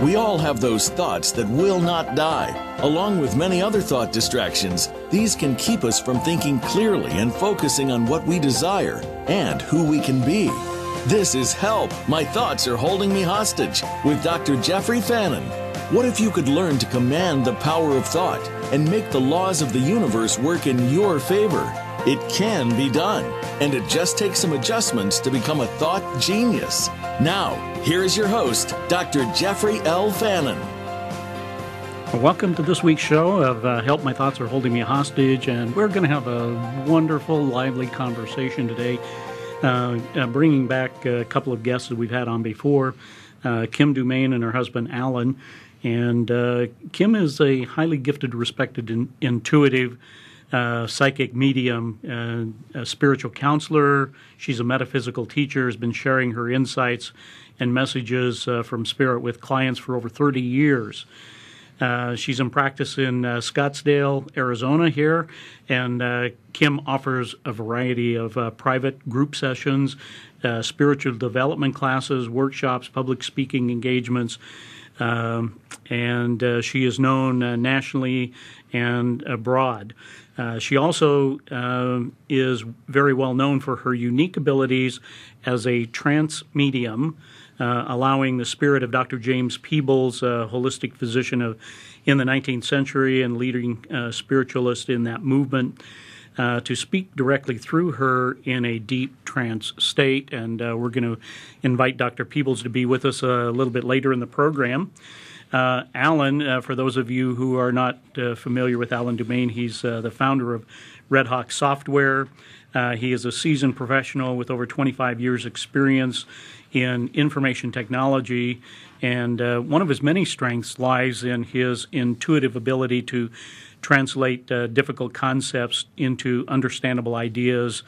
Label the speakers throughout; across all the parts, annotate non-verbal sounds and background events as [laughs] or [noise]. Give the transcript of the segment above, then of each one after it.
Speaker 1: We all have those thoughts that will not die. Along with many other thought distractions, these can keep us from thinking clearly and focusing on what we desire and who we can be. This is Help! My Thoughts Are Holding Me Hostage with Dr. Jeffrey Fannin. What if you could learn to command the power of thought and make the laws of the universe work in your favor? It can be done, and it just takes some adjustments to become a thought genius. Now, here is your host, Dr. Jeffrey L. Fannin.
Speaker 2: Welcome to this week's show of uh, Help My Thoughts Are Holding Me Hostage, and we're going to have a wonderful, lively conversation today, uh, uh, bringing back a couple of guests that we've had on before uh, Kim Dumaine and her husband Allan. And uh, Kim is a highly gifted, respected, in, intuitive, uh, psychic medium, uh, a spiritual counselor. She's a metaphysical teacher, has been sharing her insights and messages uh, from spirit with clients for over 30 years. Uh, she's in practice in uh, Scottsdale, Arizona, here, and uh, Kim offers a variety of private group sessions, spiritual development classes, workshops, public speaking engagements. Um, and she is known nationally and abroad. Uh, she also uh, is very well known for her unique abilities as a trance medium, uh, allowing the spirit of Dr. James Peebles, a holistic physician of in the 19th century and leading uh, spiritualist in that movement, uh, to speak directly through her in a deep trance state. And uh, we're going to invite Dr. Peebles to be with us a little bit later in the program. Uh, Allan, uh, for those of you who are not uh, familiar with Allan Dumaine, he's uh, the founder of Red Hawk Software. Uh, he is a seasoned professional with over 25 years' experience in information technology, and uh, one of his many strengths lies in his intuitive ability to translate difficult concepts into understandable ideas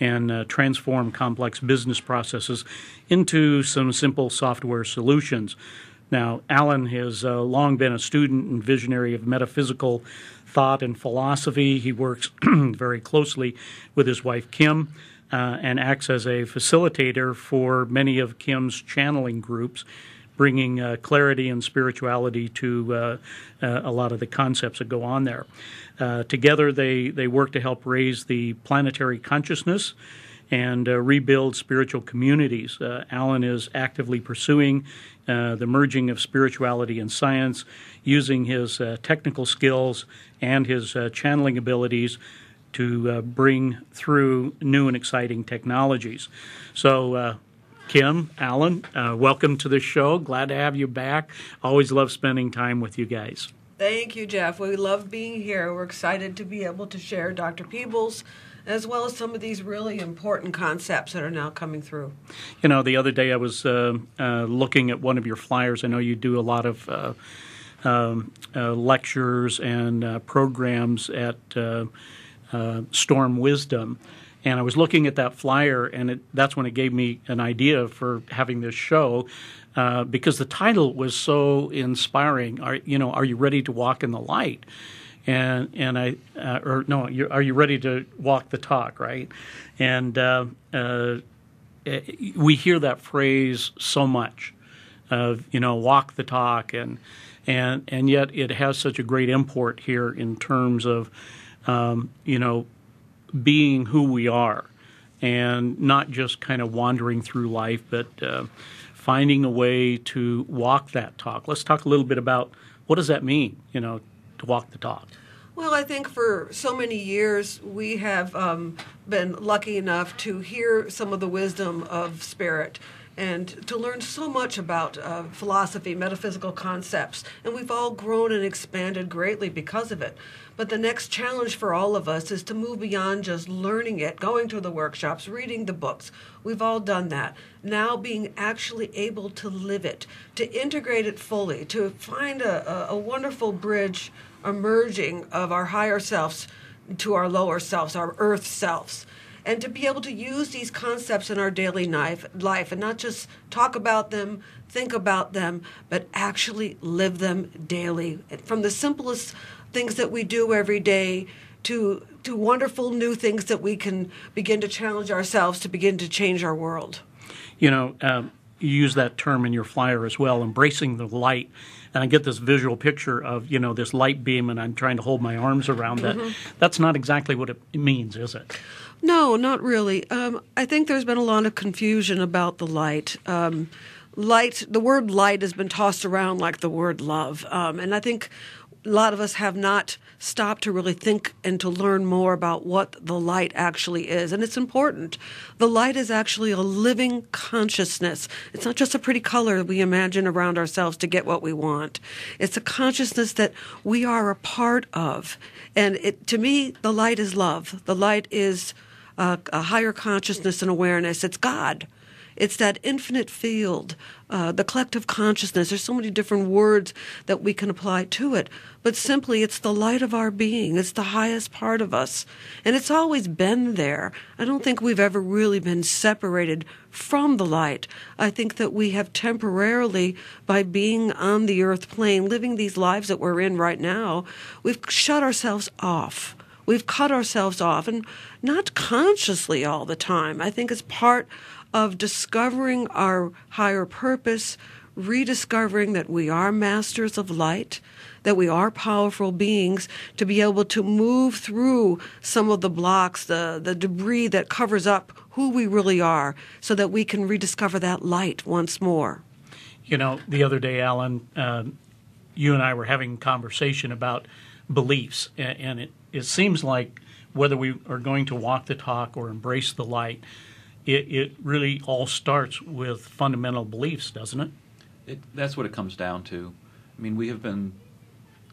Speaker 2: and uh, transform complex business processes into some simple software solutions. Now, Allan has uh, long been a student and visionary of metaphysical thought and philosophy. He works [clears throat] very closely with his wife, Kim, uh, and acts as a facilitator for many of Kim's channeling groups, bringing uh, clarity and spirituality to uh, uh, a lot of the concepts that go on there. Uh, together, they, they work to help raise the planetary consciousness and uh, rebuild spiritual communities. Allan is actively pursuing uh, the merging of spirituality and science, using his uh, technical skills and his uh, channeling abilities to uh, bring through new and exciting technologies. So, Kim, Allan, welcome to the show. Glad to have you back. Always love spending time with you guys.
Speaker 3: Thank you, Jeff. We love being here. We're excited to be able to share Dr. Peebles as well as some of these really important concepts that are now coming through.
Speaker 2: You know, the other day I was uh, uh, looking at one of your flyers. I know you do a lot of uh, um, uh lectures and uh, programs at uh, Storm Wisdom. And I was looking at that flyer, and it, that's when it gave me an idea for having this show. because the title was so inspiring. Are you know? Are you ready to walk in the light? And and I uh, or no, are you ready to walk the talk, right? And uh, uh, we hear that phrase so much of you know walk the talk, and and and yet it has such a great import here in terms of um, you know being who we are, and not just kind of wandering through life, but uh, finding a way to walk that talk. Let's talk a little bit about what does that mean, you know, to walk the talk?
Speaker 3: Well, I think for so many years we have um, been lucky enough to hear some of the wisdom of spirit and to learn so much about uh, philosophy, metaphysical concepts, and we've all grown and expanded greatly because of it. But the next challenge for all of us is to move beyond just learning it, going to the workshops, reading the books. We've all done that. Now being actually able to live it, to integrate it fully, to find a, a, a wonderful bridge a merging of our higher selves to our lower selves, our earth selves. And to be able to use these concepts in our daily life, life and not just talk about them, think about them, but actually live them daily. From the simplest things that we do every day to, to wonderful new things that we can begin to challenge ourselves to begin to change our world.
Speaker 2: You know, um, you use that term in your flyer as well, embracing the light. And I get this visual picture of you know this light beam, and I'm trying to hold my arms around that. Mm-hmm. That's not exactly what it means, is it?
Speaker 3: No, not really. Um, I think there's been a lot of confusion about the light. Um, light, the word light has been tossed around like the word love, um, and I think a lot of us have not stopped to really think and to learn more about what the light actually is. And it's important. The light is actually a living consciousness. It's not just a pretty color we imagine around ourselves to get what we want. It's a consciousness that we are a part of. And it, to me, the light is love. The light is uh, a higher consciousness and awareness. It's God. It's that infinite field, uh, the collective consciousness. There's so many different words that we can apply to it, but simply it's the light of our being. It's the highest part of us. And it's always been there. I don't think we've ever really been separated from the light. I think that we have temporarily, by being on the earth plane, living these lives that we're in right now, we've shut ourselves off. We've cut ourselves off, and not consciously all the time. I think it's part of discovering our higher purpose, rediscovering that we are masters of light, that we are powerful beings to be able to move through some of the blocks, the, the debris that covers up who we really are, so that we can rediscover that light once more.
Speaker 2: You know, the other day, Allan, uh, you and I were having conversation about beliefs, and it, it seems like whether we are going to walk the talk or embrace the light, it, it really all starts with fundamental beliefs, doesn't it?
Speaker 4: it? That's what it comes down to. I mean, we have been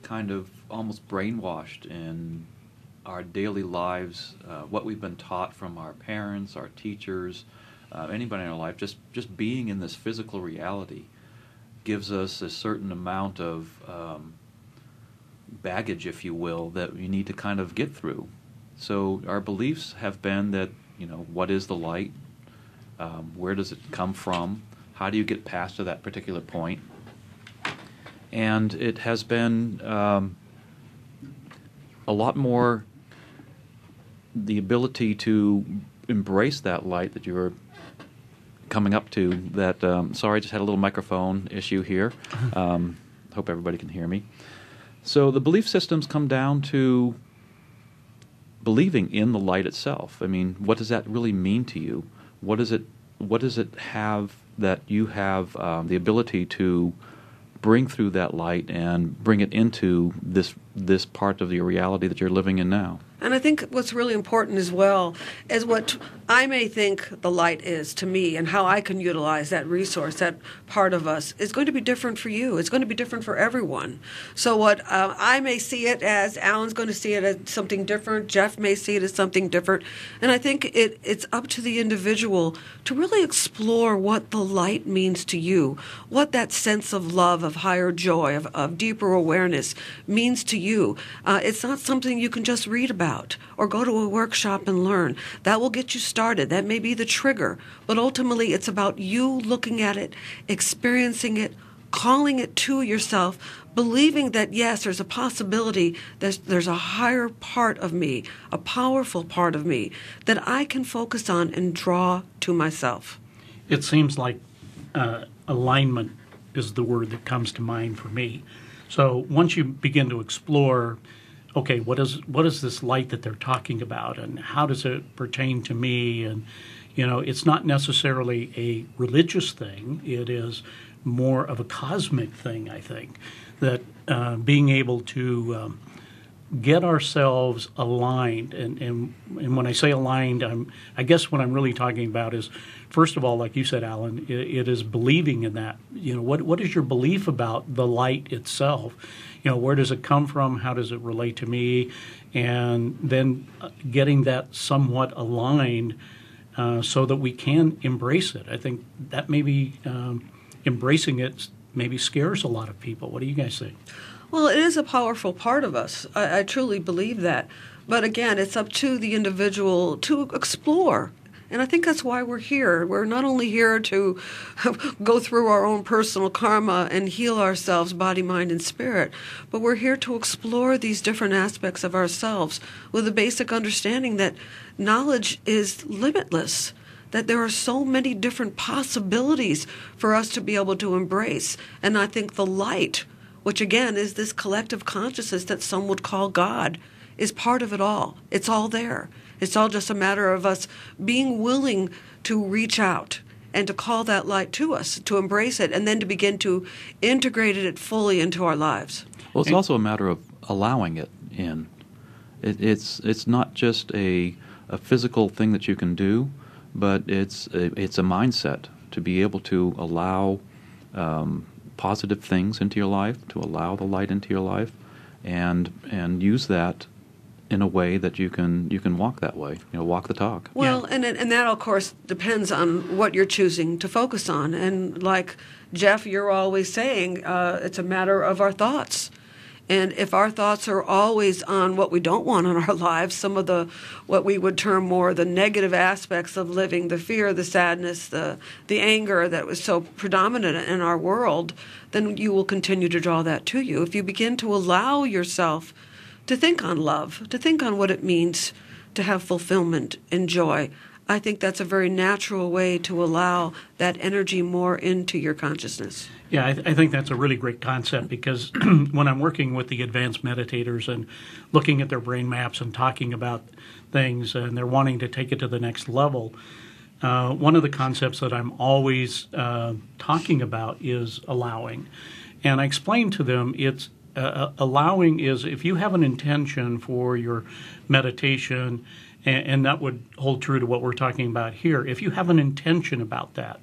Speaker 4: kind of almost brainwashed in our daily lives, uh, what we've been taught from our parents, our teachers, uh, anybody in our life, just, just being in this physical reality gives us a certain amount of um, baggage, if you will, that we need to kind of get through. So our beliefs have been that you know, what is the light? Um, where does it come from? How do you get past to that particular point? And it has been um, a lot more the ability to embrace that light that you're coming up to. That um, sorry, I just had a little microphone issue here. [laughs] Um, hope everybody can hear me. So the belief systems come down to believing in the light itself. I mean, what does that really mean to you? What does it what does it have that you have um, the ability to bring through that light and bring it into this this part of your reality that you're living in now?
Speaker 3: And I think what's really important as well is what I may think the light is to me and how I can utilize that resource, that part of us, is going to be different for you. It's going to be different for everyone. So, what uh, I may see it as, Allan's going to see it as something different, Jeff may see it as something different. And I think it, it's up to the individual to really explore what the light means to you, what that sense of love, of higher joy, of, of deeper awareness means to you. Uh, it's not something you can just read about out or go to a workshop and learn. That will get you started. That may be the trigger. But ultimately, it's about you looking at it, experiencing it, calling it to yourself, believing that yes, there's a possibility that there's a higher part of me, a powerful part of me that I can focus on and draw to myself.
Speaker 2: It seems like uh, alignment is the word that comes to mind for me. So once you begin to explore okay, what is what is this light that they're talking about, and how does it pertain to me? And you know, it's not necessarily a religious thing; it is more of a cosmic thing. I think that uh, being able to um, get ourselves aligned, and, and and when I say aligned, I'm I guess what I'm really talking about is. First of all, like you said, Allan, it, it is believing in that. You know, what what is your belief about the light itself? You know, where does it come from? How does it relate to me? And then uh, getting that somewhat aligned uh, so that we can embrace it. I think that maybe um, embracing it maybe scares a lot of people. What do you guys think?
Speaker 3: Well, it is a powerful part of us. I, I truly believe that. But again, it's up to the individual to explore and I think that's why we're here. We're not only here to [laughs] go through our own personal karma and heal ourselves, body, mind, and spirit, but we're here to explore these different aspects of ourselves with a basic understanding that knowledge is limitless that there are so many different possibilities for us to be able to embrace. And I think the light, which again is this collective consciousness that some would call God, is part of it all. It's all there. It's all just a matter of us being willing to reach out and to call that light to us, to embrace it, and then to begin to integrate it fully into our lives.
Speaker 4: Well, it's also a matter of allowing it in. It, it's it's not just a a physical thing that you can do, but it's a, it's a mindset to be able to allow um, positive things into your life, to allow the light into your life, and and use that in a way that you can you can walk that way. You know, walk the talk.
Speaker 3: Well, yeah. and and that of course depends on what you're choosing to focus on. And like Jeff, you're always saying, uh, it's a matter of our thoughts. And if our thoughts are always on what we don't want in our [laughs] lives, some of the what we would term more the negative aspects of living, the fear, the sadness, the the anger that was so predominant in our world, then you will continue to draw that to you. If you begin to allow yourself to think on love, to think on what it means to have fulfillment and joy. I think that's a very natural way to allow that energy more into your consciousness.
Speaker 2: Yeah, I, th- I think that's a really great concept because [clears throat] when I'm working with the advanced meditators and looking at their brain maps and talking about things and they're wanting to take it to the next level, uh, one of the concepts that I'm always uh, talking about is allowing. And I explain to them it's uh, uh, allowing is if you have an intention for your meditation, and, and, that would hold true to what we're talking about here. If you have an intention about that,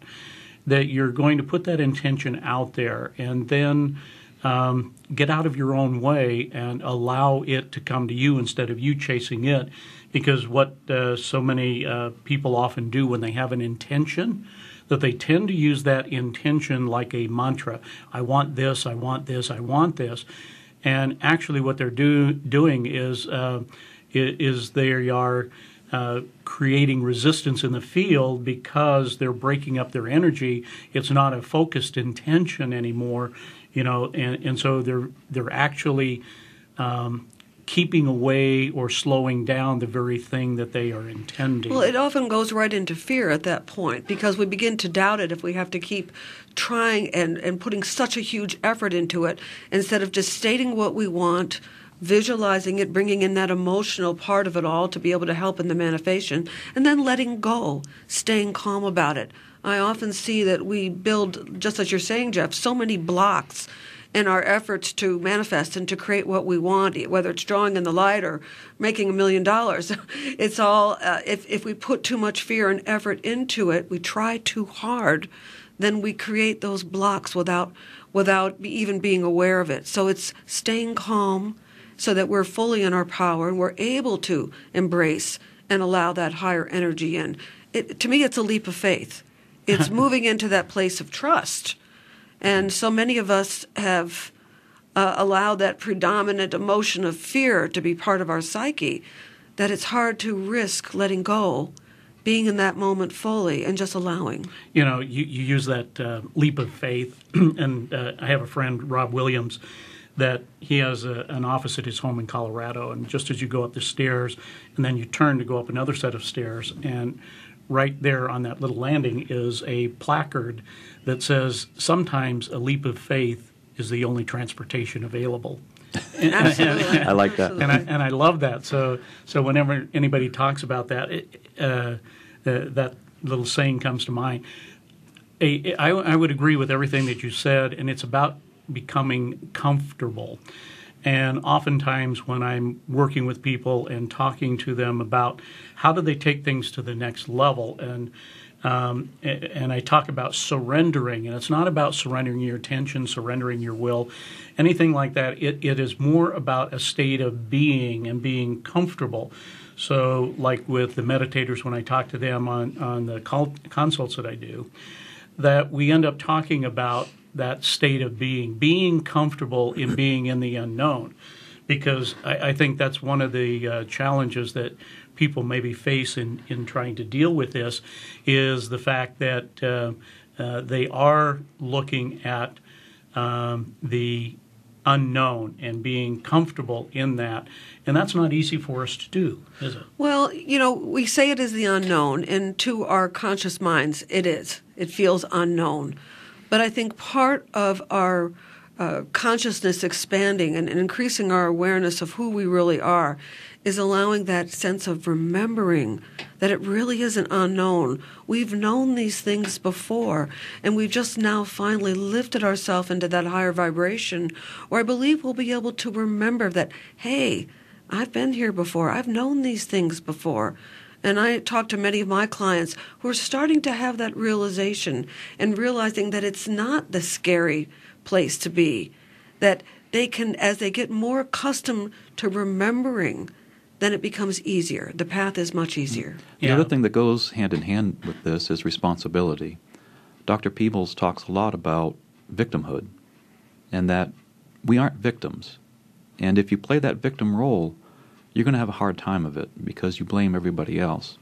Speaker 2: that you're going to put that intention out there and then um, get out of your own way and allow it to come to you instead of you chasing it. Because what uh, so many uh, people often do when they have an intention, that they tend to use that intention like a mantra. I want this, I want this, I want this. And actually, what they're do, doing is, uh, is they are uh, creating resistance in the field because they're breaking up their energy. It's not a focused intention anymore, you know, and, and so they're they're actually um, keeping away or slowing down the very thing that they are intending.
Speaker 3: Well, it often goes right into fear at that point because we begin to doubt it if we have to keep trying and, and putting such a huge effort into it instead of just stating what we want visualizing it, bringing in that emotional part of it all to be able to help in the manifestation, and then letting go, staying calm about it. I often see that we build, just as you're saying, Jeff, so many blocks in our efforts to manifest and to create what we want, whether it's drawing in the light or making a million dollars. [laughs] It's all, uh, if, if we put too much fear and effort into it, we try too hard, then we create those blocks without, without even being aware of it. So it's staying calm so that we're fully in our power and we're able to embrace and allow that higher energy in. It, to me, it's a leap of faith. It's [laughs] moving into that place of trust and so many of us have uh, allowed that predominant emotion of fear to be part of our psyche that it's hard to risk letting go, being in that moment fully, and just allowing.
Speaker 2: You know, you, you use that uh, leap of faith, [clears throat] and uh, I have a friend, Rob Williams, that he has a, an office at his home in Colorado, and just as you go up the stairs, and then you turn to go up another set of stairs, and right there on that little landing is a placard that says sometimes a leap of faith is the only transportation available. [laughs]
Speaker 3: Absolutely.
Speaker 4: I like that,
Speaker 2: and I and I love that. So so whenever anybody talks about that, it, uh, uh, that little saying comes to mind. A, I, I would agree with everything that you said, and it's about becoming comfortable. And oftentimes, when I'm working with people and talking to them about how do they take things to the next level, and um, and I talk about surrendering, and it's not about surrendering your attention, surrendering your will, anything like that. It, it is more about a state of being and being comfortable. So, like with the meditators, when I talk to them on, on the consults that I do, that we end up talking about that state of being, being comfortable in being in the unknown. Because I, I think that's one of the uh, challenges that people maybe face in, in trying to deal with this is the fact that uh, uh, they are looking at um, the unknown and being comfortable in that. And that's not easy for us to do, is it?
Speaker 3: Well, you know, we say it is the unknown, and to our conscious minds, it is. It feels unknown. But I think part of our uh, consciousness expanding and, and increasing our awareness of who we really are is allowing that sense of remembering that it really isn't unknown. We've known these things before, and we've just now finally lifted ourselves into that higher vibration where I believe we'll be able to remember that, hey, I've been here before, I've known these things before. And I talk to many of my clients who are starting to have that realization and realizing that it's not the scary place to be, that they can, as they get more accustomed to remembering then it becomes easier. The path is much easier.
Speaker 4: The other thing that goes hand in hand with this is responsibility. Dr. Peebles talks a lot about victimhood and that we aren't victims. And if you play that victim role, you're going to have a hard time of it because you blame everybody else.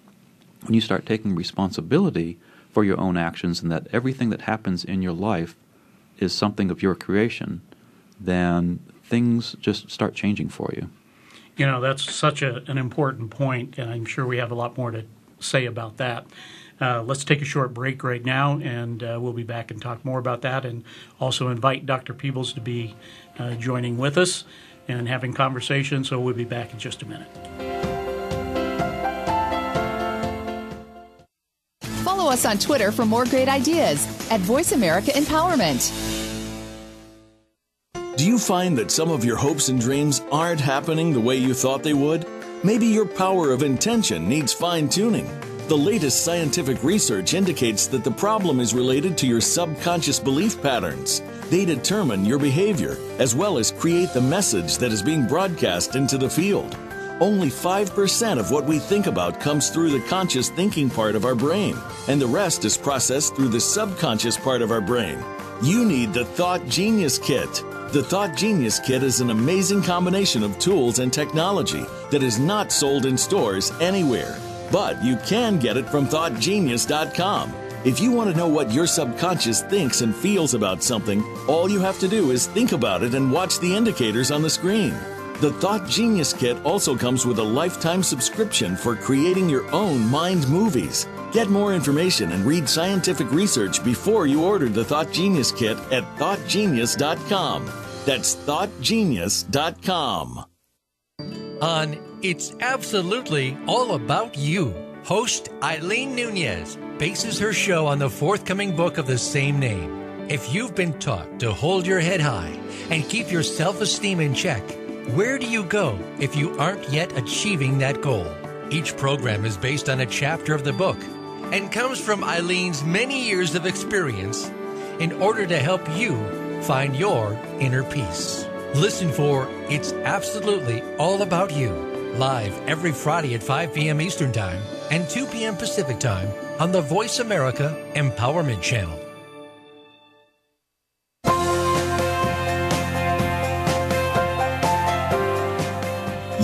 Speaker 4: When you start taking responsibility for your own actions and that everything that happens in your life is something of your creation, then things just start changing for you.
Speaker 2: You know, that's such a, an important point, and I'm sure we have a lot more to say about that. Uh, let's take a short break right now, and uh, we'll be back and talk more about that, and also invite Dr. Peebles to be uh, joining with us and having conversation. So we'll be back in just a minute.
Speaker 5: Follow us on Twitter for more great ideas at Voice America Empowerment.
Speaker 1: Do you find that some of your hopes and dreams aren't happening the way you thought they would? Maybe your power of intention needs fine tuning. The latest scientific research indicates that the problem is related to your subconscious belief patterns. They determine your behavior, as well as create the message that is being broadcast into the field. Only 5% of what we think about comes through the conscious thinking part of our brain, and the rest is processed through the subconscious part of our brain. You need the Thought Genius Kit. The Thought Genius Kit is an amazing combination of tools and technology that is not sold in stores anywhere, but you can get it from ThoughtGenius.com. If you want to know what your subconscious thinks and feels about something, all you have to do is think about it and watch the indicators on the screen. The Thought Genius Kit also comes with a lifetime subscription for creating your own mind movies. Get more information and read scientific research before you order the Thought Genius Kit at ThoughtGenius.com. That's ThoughtGenius.com.
Speaker 6: On It's Absolutely All About You, host Eileen Nunez bases her show on the forthcoming book of the same name. If you've been taught to hold your head high and keep your self esteem in check, where do you go if you aren't yet achieving that goal? Each program is based on a chapter of the book and comes from Eileen's many years of experience in order to help you find your inner peace. Listen for It's Absolutely All About You, live every Friday at 5 p.m. Eastern Time and 2 p.m. Pacific Time on the Voice America Empowerment Channel.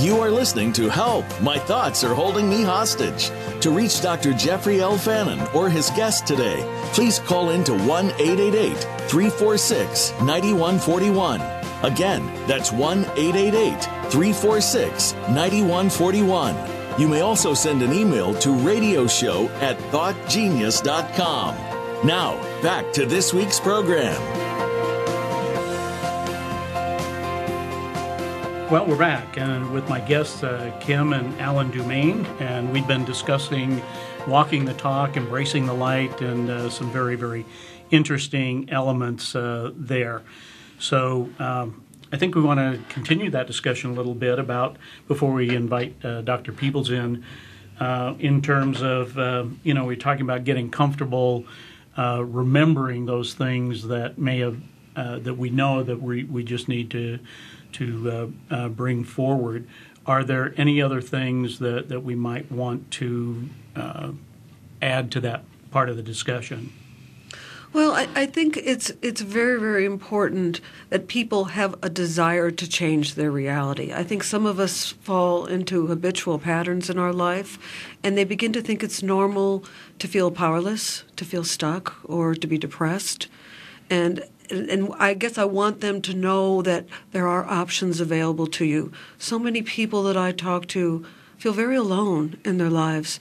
Speaker 1: You are listening to Help! My Thoughts Are Holding Me Hostage. To reach Dr. Jeffrey L. Fannin or his guest today, please call in to 1 888 346 9141. Again, that's 1 888 346 9141. You may also send an email to radioshow at thoughtgenius.com. Now, back to this week's program.
Speaker 2: Well, we're back, and with my guests, uh, Kim and Allan Dumaine, and we've been discussing walking the talk, embracing the light, and uh, some very, very interesting elements uh, there. So, um, I think we want to continue that discussion a little bit about before we invite uh, Dr. Peebles in, uh, in terms of, uh, you know, we're talking about getting comfortable, remembering those things that may have, that we know that we, we just need to to uh, uh, bring forward. Are there any other things that, that we might want to uh, add to that part of the discussion?
Speaker 3: Well, I, I, think it's it's very very important that people have a desire to change their reality. I think some of us fall into habitual patterns in our life, and they begin to think it's normal to feel powerless, to feel stuck, or to be depressed. And and, I guess I want them to know that there are options available to you. So many people that I talk to feel very alone in their lives.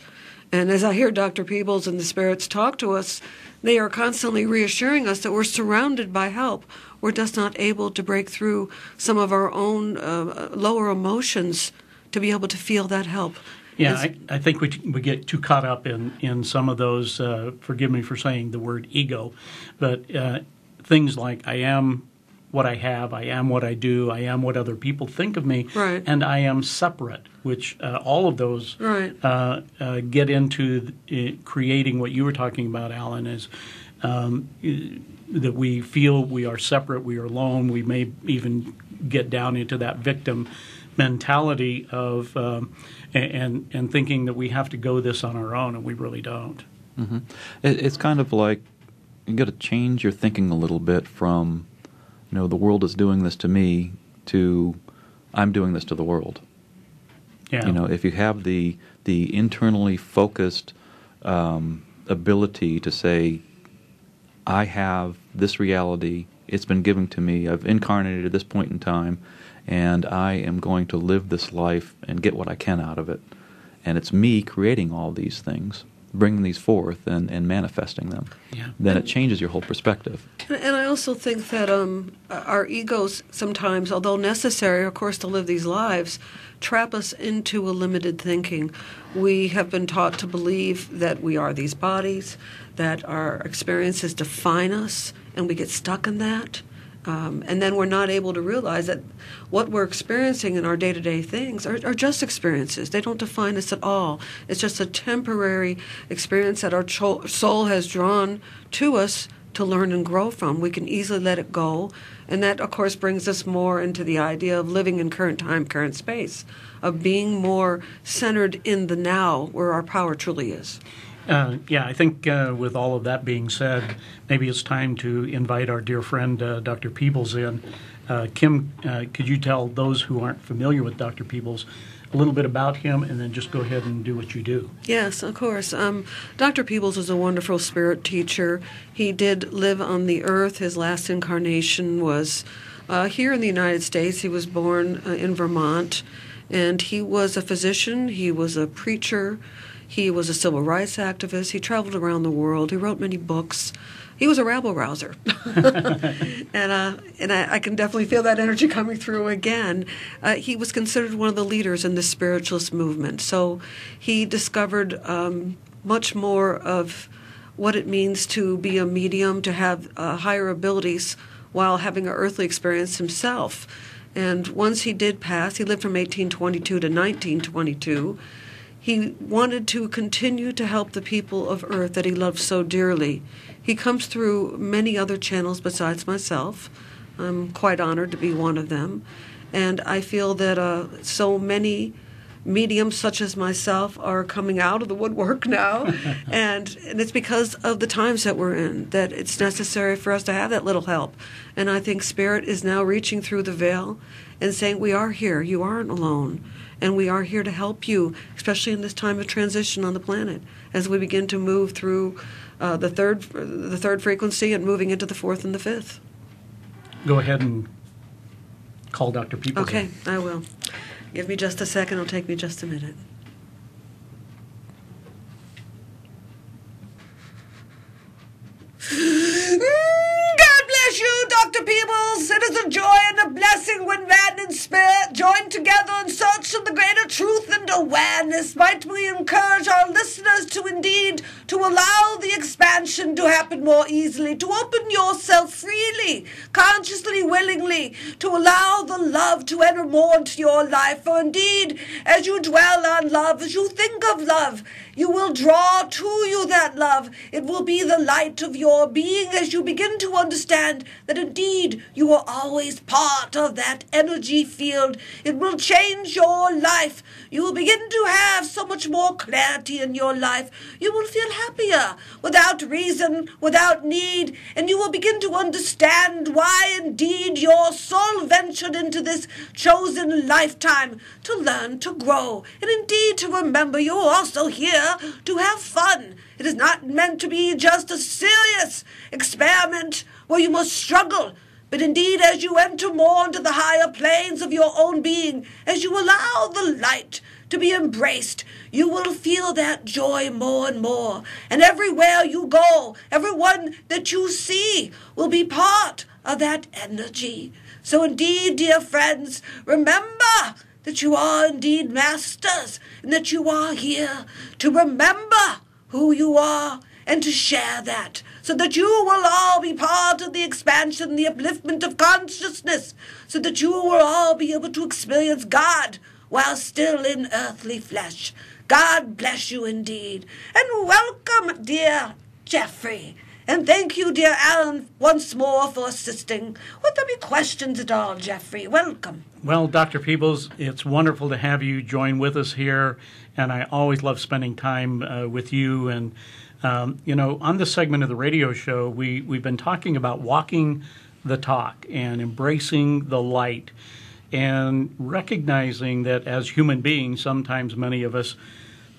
Speaker 3: And as I hear Dr. Peebles and the spirits talk to us, they are constantly reassuring us that we're surrounded by help. We're just not able to break through some of our own uh, lower emotions to be able to feel that help.
Speaker 2: Yeah, I, I, think we, we get too caught up in, in some of those, uh, forgive me for saying the word ego, but uh, things like I am what I have, I am what I do, I am what other people think of me,
Speaker 3: right.
Speaker 2: and I am separate, which uh, all of those
Speaker 3: right.
Speaker 2: uh, uh, get into the, creating what you were talking about, Allan, is um, that we feel we are separate, we are alone, we may even get down into that victim mentality of um, and and thinking that we have to go this on our own, and we really don't.
Speaker 4: Mm-hmm. It, it's kind of like you got to change your thinking a little bit from, you know, the world is doing this to me to I'm doing this to the world.
Speaker 2: Yeah.
Speaker 4: You know, if you have the the internally focused um, ability to say, I have this reality. It's been given to me. I've incarnated at this point in time, and I am going to live this life and get what I can out of it. And it's me creating all these things bringing these forth and, and manifesting them,
Speaker 2: yeah.
Speaker 4: then it changes your whole perspective.
Speaker 3: And I also think that um, our egos sometimes, although necessary, of course, to live these lives, trap us into a limited thinking. We have been taught to believe that we are these bodies, that our experiences define us, and we get stuck in that. Um, and then we're not able to realize that what we're experiencing in our day to day things are, are, just experiences. They don't define us at all. It's just a temporary experience that our cho- soul has drawn to us to learn and grow from. We can easily let it go. And that, of course, brings us more into the idea of living in current time, current space, of being more centered in the now where our power truly is.
Speaker 2: Uh, yeah, I think uh, with all of that being said, maybe it's time to invite our dear friend uh, Dr. Peebles in. Uh, Kim, uh, could you tell those who aren't familiar with Dr. Peebles a little bit about him and then just go ahead and do what you do?
Speaker 3: Yes, of course. Um, Dr. Peebles is a wonderful spirit teacher. He did live on the earth. His last incarnation was uh, here in the United States. He was born in Vermont, and he was a physician, he was a preacher. He was a civil rights activist. He traveled around the world. He wrote many books. He was a rabble rouser, [laughs] and uh, and I, I, can definitely feel that energy coming through again. Uh, he was considered one of the leaders in the spiritualist movement. So he discovered um, much more of what it means to be a medium, to have uh, higher abilities while having an earthly experience himself. And once he did pass, he lived from 1822 to 1922 he wanted to continue to help the people of Earth that he loved so dearly. He comes through many other channels besides myself. I'm quite honored to be one of them. And I feel that uh, so many mediums such as myself are coming out of the woodwork now [laughs] and, and it's because of the times that we're in that it's necessary for us to have that little help and i think spirit is now reaching through the veil and saying we are here you aren't alone and we are here to help you, especially in this time of transition on the planet, as we begin to move through uh, the third the third frequency and moving into the fourth and the fifth.
Speaker 2: Go ahead and call Dr. Peebles.
Speaker 3: Okay, I will. Give me just a second. It'll take me just a minute. [laughs] you, Dr. Peebles. It is a joy and a blessing when man and spirit join together in search of the greater truth and awareness. Might we encourage our listeners to indeed to allow the expansion to happen more easily, to open yourself freely, consciously, willingly, to allow the love to enter more into your life. For indeed, as you dwell on love, as you think of love, you will draw to you that love. It will be the light of your being as you begin to understand that indeed you are always part of that energy field. It will change your life. You will begin to have so much more clarity in your life. You will feel happier without reason, without need, and you will begin to understand why indeed your soul ventured into this chosen lifetime to learn, to grow, and indeed to remember you are also here to have fun. It is not meant to be just a serious experiment where you must struggle. But indeed, as you enter more into the higher planes of your own being, as you allow the light to be embraced, you will feel that joy more and more. And everywhere you go, everyone that you see will be part of that energy. So indeed, dear friends, remember that you are indeed masters and that you are here to remember who you are and to share that so that you will all be part of the expansion, the upliftment of consciousness, so that you will all be able to experience God while still in earthly flesh. God bless you indeed. And welcome, dear Jeffrey. And thank you, dear Allan, once more for assisting. Would there be questions at all, Jeffrey? Welcome.
Speaker 2: Well, Dr. Peebles, it's wonderful to have you join with us here, and I always love spending time uh, with you. And um, you know, on this segment of the radio show, we we've been talking about walking the talk and embracing the light, and recognizing that as human beings, sometimes many of us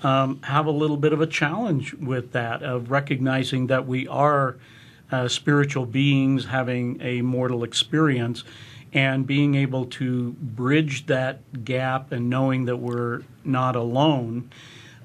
Speaker 2: um, have a little bit of a challenge with that of recognizing that we are uh, spiritual beings having a mortal experience and being able to bridge that gap and knowing that we're not alone.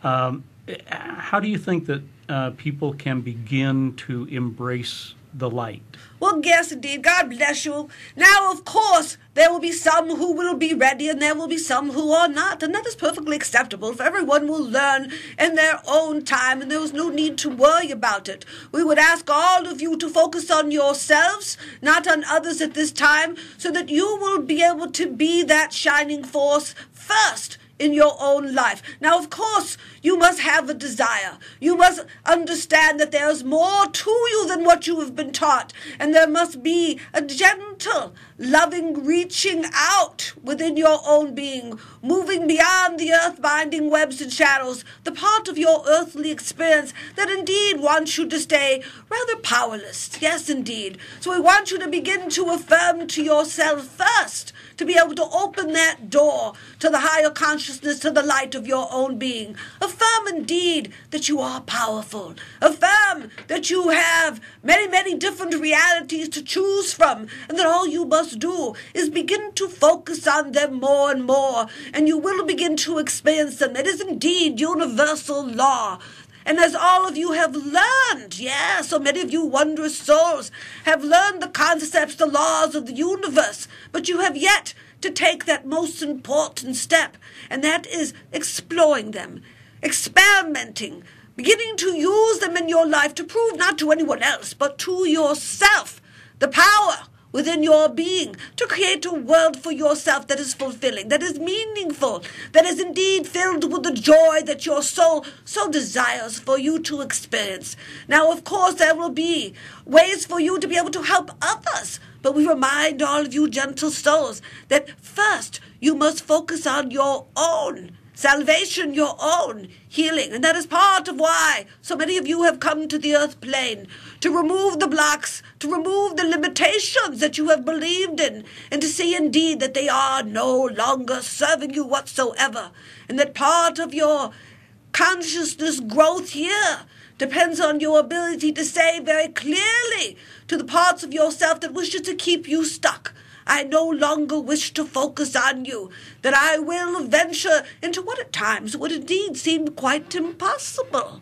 Speaker 2: Um, how do you think that uh, people can begin to embrace the light?
Speaker 3: Well, yes, indeed. God bless you. Now, of course, there will be some who will be ready and there will be some who are not. And that is perfectly acceptable. For everyone will learn in their own time and there is no need to worry about it. We would ask all of you to focus on yourselves, not on others at this time, so that you will be able to be that shining force first in your own life. Now, of course, you must have a desire. You must understand that there is more to you than what you have been taught, and there must be a gentle, loving reaching out within your own being, moving beyond the earth binding webs and shadows, the part of your earthly experience that indeed wants you to stay rather powerless. Yes, indeed. So we want you to begin to affirm to yourself first to be able to open that door to the higher consciousness, to the light of your own being. Affirm indeed that you are powerful. Affirm that you have many, many different realities to choose from, and that all you must do is begin to focus on them more and more, and you will begin to experience them. It is indeed universal law and as all of you have learned, yeah, so many of you wondrous souls have learned the concepts, the laws of the universe, but you have yet to take that most important step, and that is exploring them, experimenting, beginning to use them in your life to prove not to anyone else, but to yourself the power within your being to create a world for yourself that is fulfilling, that is meaningful, that is indeed filled with the joy that your soul so desires for you to experience. Now, of course, there will be ways for you to be able to help others. But we remind all of you gentle souls that first you must focus on your own salvation, your own healing. And that is part of why so many of you have come to the earth plane to remove the blocks, to remove the limitations that you have believed in, and to see indeed that they are no longer serving you whatsoever. And that part of your consciousness growth here depends on your ability to say very clearly to the parts of yourself that wishes to keep you stuck I no longer wish to focus on you, that I will venture into what at times would indeed seem quite impossible.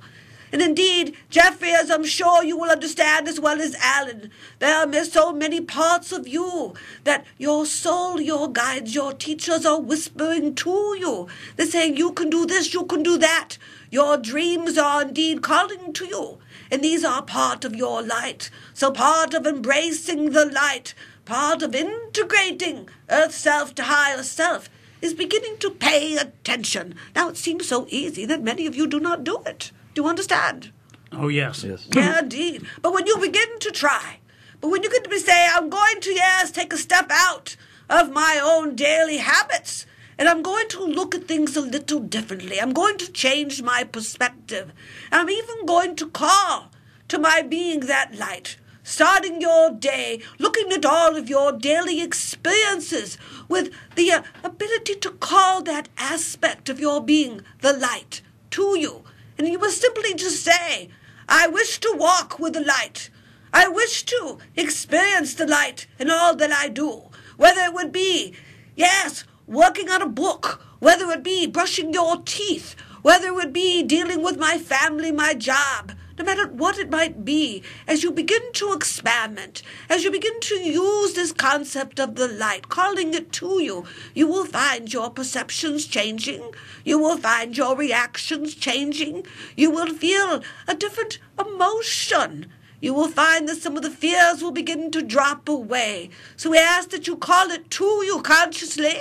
Speaker 3: And indeed, Jeffrey, as I'm sure you will understand as well as Allan, there are so many parts of you that your soul, your guides, your teachers are whispering to you. They're saying, You can do this, you can do that. Your dreams are indeed calling to you. And these are part of your light. So, part of embracing the light, part of integrating Earth Self to higher self is beginning to pay attention. Now, it seems so easy that many of you do not do it. Do you understand?
Speaker 2: Oh, yes.
Speaker 4: Yes.
Speaker 3: Yeah, indeed. But when you begin to try, but when you get to say, I'm going to, yes, take a step out of my own daily habits, and I'm going to look at things a little differently. I'm going to change my perspective. I'm even going to call to my being that light starting your day, looking at all of your daily experiences with the uh, ability to call that aspect of your being the light to you. And you must simply just say, I wish to walk with the light. I wish to experience the light in all that I do, whether it would be, yes, working on a book, whether it be brushing your teeth, whether it would be dealing with my family, my job, no matter what it might be, as you begin to experiment, as you begin to use this concept of the light, calling it to you, you will find your perceptions changing. You will find your reactions changing. You will feel a different emotion. You will find that some of the fears will begin to drop away. So we ask that you call it to you consciously.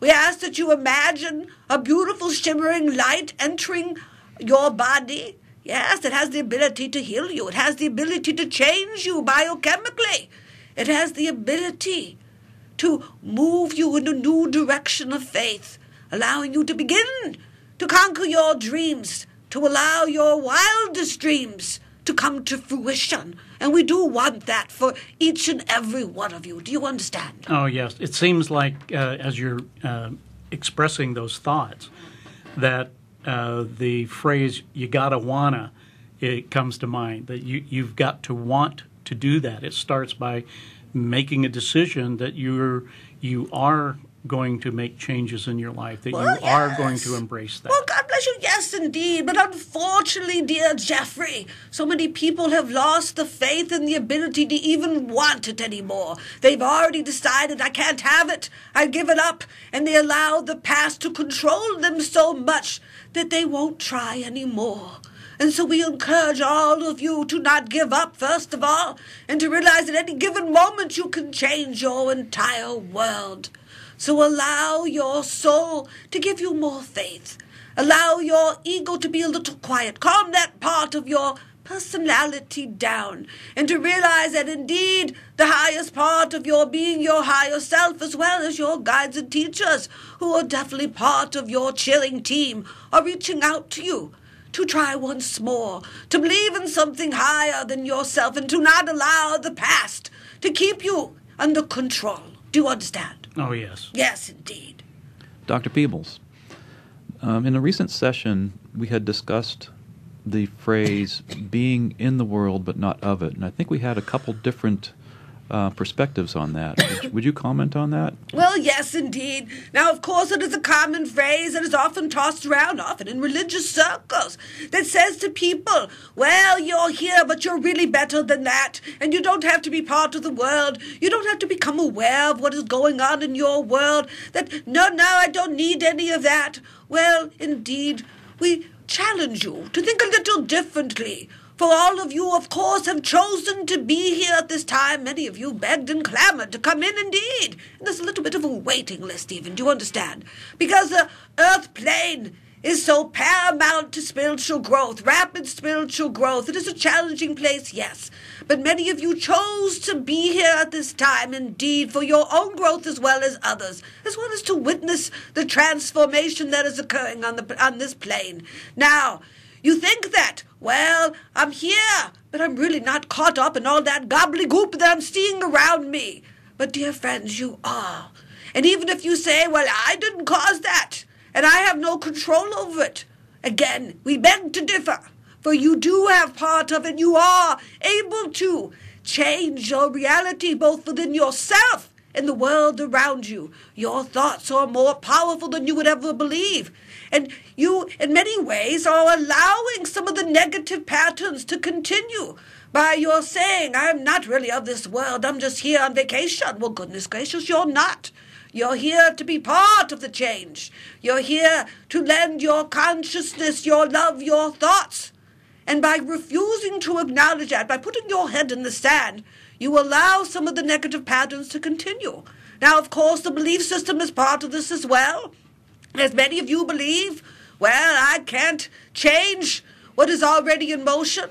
Speaker 3: We ask that you imagine a beautiful shimmering light entering your body Yes, it has the ability to heal you. It has the ability to change you biochemically. It has the ability to move you in a new direction of faith, allowing you to begin to conquer your dreams, to allow your wildest dreams to come to fruition. And we do want that for each and every one of you. Do you understand?
Speaker 2: Oh, yes. It seems like uh, as you're uh, expressing those thoughts, that uh, the phrase "you gotta wanna" it comes to mind. That you you've got to want to do that. It starts by making a decision that you're you are going to make changes in your life, that
Speaker 3: well,
Speaker 2: you yes. are going to embrace that.
Speaker 3: Well, you, yes, indeed. But unfortunately, dear Jeffrey, so many people have lost the faith and the ability to even want it anymore. They've already decided, I can't have it, I give it up, and they allow the past to control them so much that they won't try anymore. And so we encourage all of you to not give up, first of all, and to realize at any given moment you can change your entire world. So allow your soul to give you more faith. Allow your ego to be a little quiet. Calm that part of your personality down and to realize that indeed the highest part of your being, your higher self, as well as your guides and teachers, who are definitely part of your cheering team, are reaching out to you to try once more, to believe in something higher than yourself, and to not allow the past to keep you under control. Do you understand?
Speaker 2: Oh, yes.
Speaker 3: Yes, indeed.
Speaker 4: Dr. Peebles, um, in a recent session, we had discussed the phrase being in the world but not of it. And I think we had a couple different uh, perspectives on that. Would, would, you comment on that?
Speaker 3: Well, yes, indeed. Now, of course, it is a common phrase that is often tossed around, often in religious circles, that says to people, well, you're here, but you're really better than that, and you don't have to be part of the world. You don't have to become aware of what is going on in your world. That, no, no, I don't need any of that. Well, indeed, we challenge you to think a little differently. For all of you, of course, have chosen to be here at this time. Many of you begged and clamored to come in indeed. And there's a little bit of a waiting list, even, do you understand? Because the earth plane is so paramount to spiritual growth, rapid spiritual growth. It is a challenging place, yes. But many of you chose to be here at this time, indeed, for your own growth as well as others, as well as to witness the transformation that is occurring on, the, on this plane. Now, you think that, well, I'm here, but I'm really not caught up in all that gobbledygook that I'm seeing around me. But, dear friends, you are. And even if you say, well, I didn't cause that, and I have no control over it, again, we beg to differ for you do have part of it. And you are able to change your reality both within yourself and the world around you. Your thoughts are more powerful than you would ever believe. And you, in many ways, are allowing some of the negative patterns to continue by your saying, I'm not really of this world, I'm just here on vacation. Well, goodness gracious, you're not. You're here to be part of the change. You're here to lend your consciousness, your love, your thoughts and by refusing to acknowledge that, by putting your head in the sand, you allow some of the negative patterns to continue. Now, of course, the belief system is part of this as well. As many of you believe, well, I can't change what is already in motion.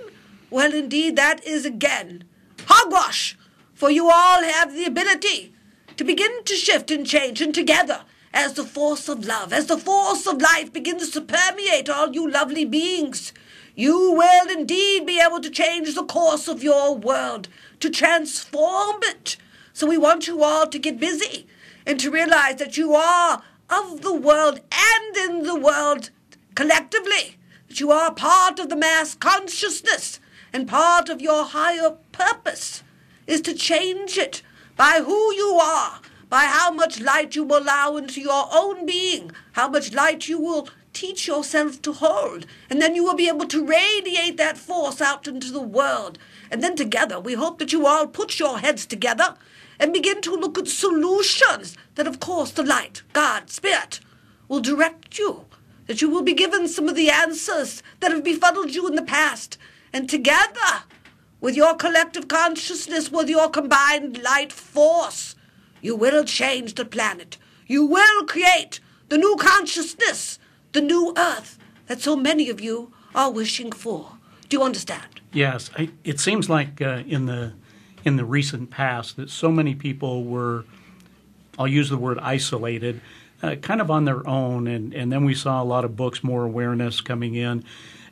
Speaker 3: Well, indeed, that is again hogwash, for you all have the ability to begin to shift and change, and together, as the force of love, as the force of life begins to permeate all you lovely beings, you will indeed be able to change the course of your world, to transform it. So we want you all to get busy and to realize that you are of the world and in the world collectively, that you are part of the mass consciousness, And part of your higher purpose is to change it by who you are, by how much light you will allow into your own being, how much light you will teach yourself to hold. And then you will be able to radiate that force out into the world. And then together, we hope that you all put your heads together and begin to look at solutions that, of course, the light, God, Spirit, will direct you. That you will be given some of the answers that have befuddled you in the past. And together, with your collective consciousness, with your combined light force, you will change the planet. You will create the new consciousness, the new earth that so many of you are wishing for. Do you understand?
Speaker 2: Yes, I, it seems like uh, in the in the recent past that so many people were, I'll use the word isolated, uh, kind of on their own, and and then we saw a lot of books, more awareness coming in,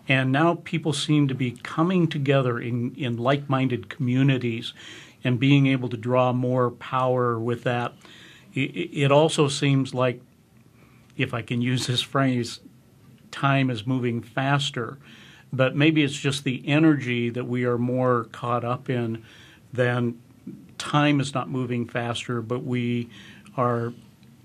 Speaker 2: and now people seem to be coming together in in like-minded communities, and being able to draw more power with that. It, it also seems like, if I can use this phrase, time is moving faster. But maybe it's just the energy that we are more caught up in than time is not moving faster, but we are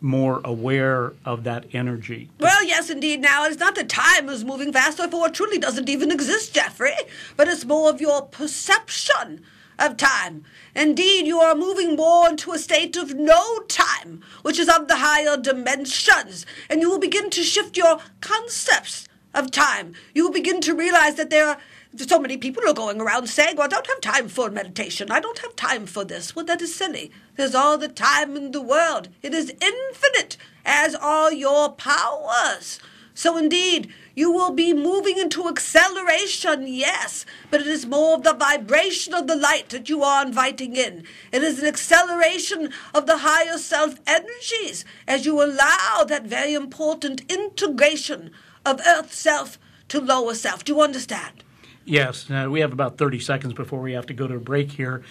Speaker 2: more aware of that energy.
Speaker 3: Well, yes, indeed. Now, it's not that time is moving faster, for it truly doesn't even exist, Jeffrey, but it's more of your perception of time. Indeed, you are moving more into a state of no time, which is of the higher dimensions, and you will begin to shift your concepts of time, you will begin to realize that there are so many people are going around saying, Well, I don't have time for meditation. I don't have time for this. Well, that is silly. There's all the time in the world. It is infinite, as are your powers. So, indeed, you will be moving into acceleration, yes, but it is more of the vibration of the light that you are inviting in. It is an acceleration of the higher self energies as you allow that very important integration of earth self to lower self. Do you understand?
Speaker 2: Yes. Uh, we have about 30 seconds before we have to go to a break here.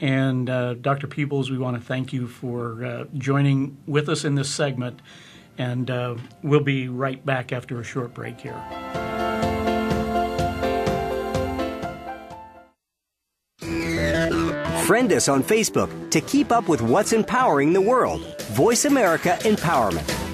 Speaker 2: And uh, Dr. Peebles, we want to thank you for uh, joining with us in this segment. And uh, we'll be right back after a short break here.
Speaker 7: Friend us on Facebook to keep up with what's empowering the world. Voice America Empowerment.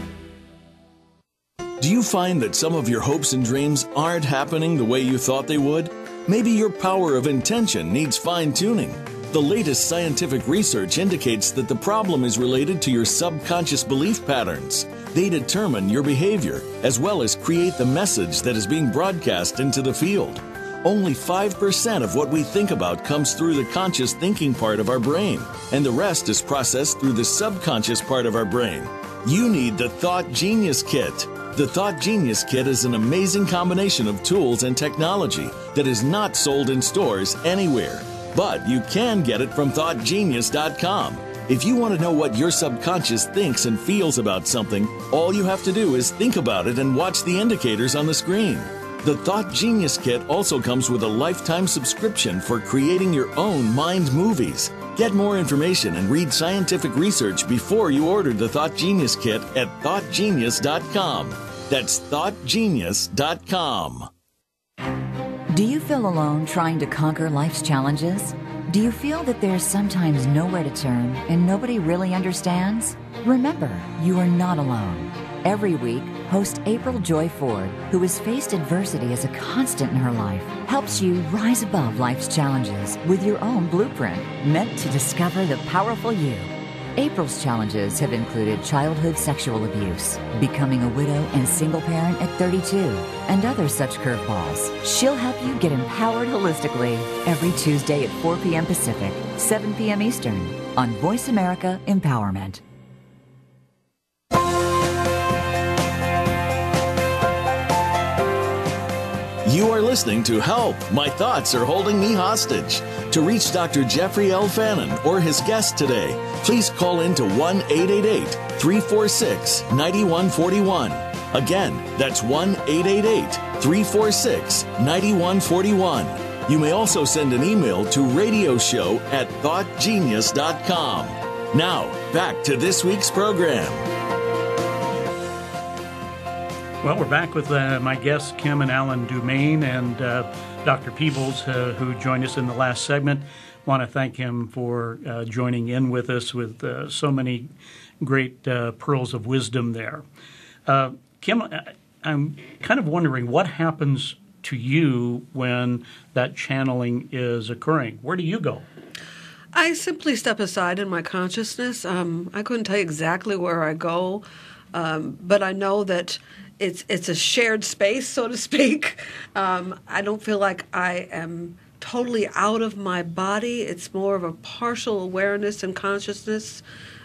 Speaker 1: Do you find that some of your hopes and dreams aren't happening the way you thought they would? Maybe your power of intention needs fine tuning. The latest scientific research indicates that the problem is related to your subconscious belief patterns. They determine your behavior, as well as create the message that is being broadcast into the field. Only 5% of what we think about comes through the conscious thinking part of our brain, and the rest is processed through the subconscious part of our brain. You need the Thought Genius Kit. The Thought Genius Kit is an amazing combination of tools and technology that is not sold in stores anywhere, but you can get it from ThoughtGenius.com. If you want to know what your subconscious thinks and feels about something, all you have to do is think about it and watch the indicators on the screen. The Thought Genius Kit also comes with a lifetime subscription for creating your own mind movies. Get more information and read scientific research before you order the Thought Genius Kit at ThoughtGenius.com. That's ThoughtGenius.com.
Speaker 8: Do you feel alone trying to conquer life's challenges? Do you feel that there's sometimes nowhere to turn and nobody really understands? Remember, you are not alone. Every week, host April Joy Ford, who has faced adversity as a constant in her life, helps you rise above life's challenges with your own blueprint meant to discover the powerful you. April's challenges have included childhood sexual abuse, becoming a widow and single parent at 32, and other such curveballs. She'll help you get empowered holistically every Tuesday at 4 p.m. Pacific, 7 p.m. Eastern on Voice America Empowerment.
Speaker 1: You are listening to Help! My Thoughts Are Holding Me Hostage. To reach Dr. Jeffrey L. Fannin or his guest today, please call in to 1 888 346 9141. Again, that's 1 888 346 9141. You may also send an email to radioshow at thoughtgenius.com. Now, back to this week's program.
Speaker 2: Well, we're back with uh, my guests, Kim and Allan Dumaine, and uh, Dr. Peebles, uh, who joined us in the last segment. Want to thank him for uh, joining in with us with uh, so many great uh, pearls of wisdom there. Uh, Kim, I'm kind of wondering what happens to you when that channeling is occurring. Where do you go?
Speaker 3: I simply step aside in my consciousness. Um, I couldn't tell you exactly where I go, um, but I know that it's it's a shared space, so to speak. Um, I don't feel like I am totally out of my body. It's more of a partial awareness and consciousness.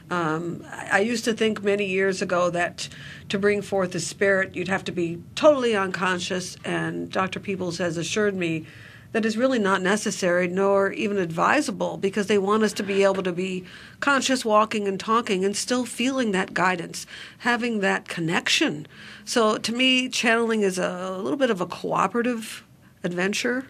Speaker 3: Um, I used to think many years ago that to bring forth the spirit, you'd have to be totally unconscious, and Dr. Peebles has assured me that is really not necessary nor even advisable because they want us to be able to be conscious walking and talking and still feeling that guidance, having that connection. So to me, channeling is a little bit of a cooperative adventure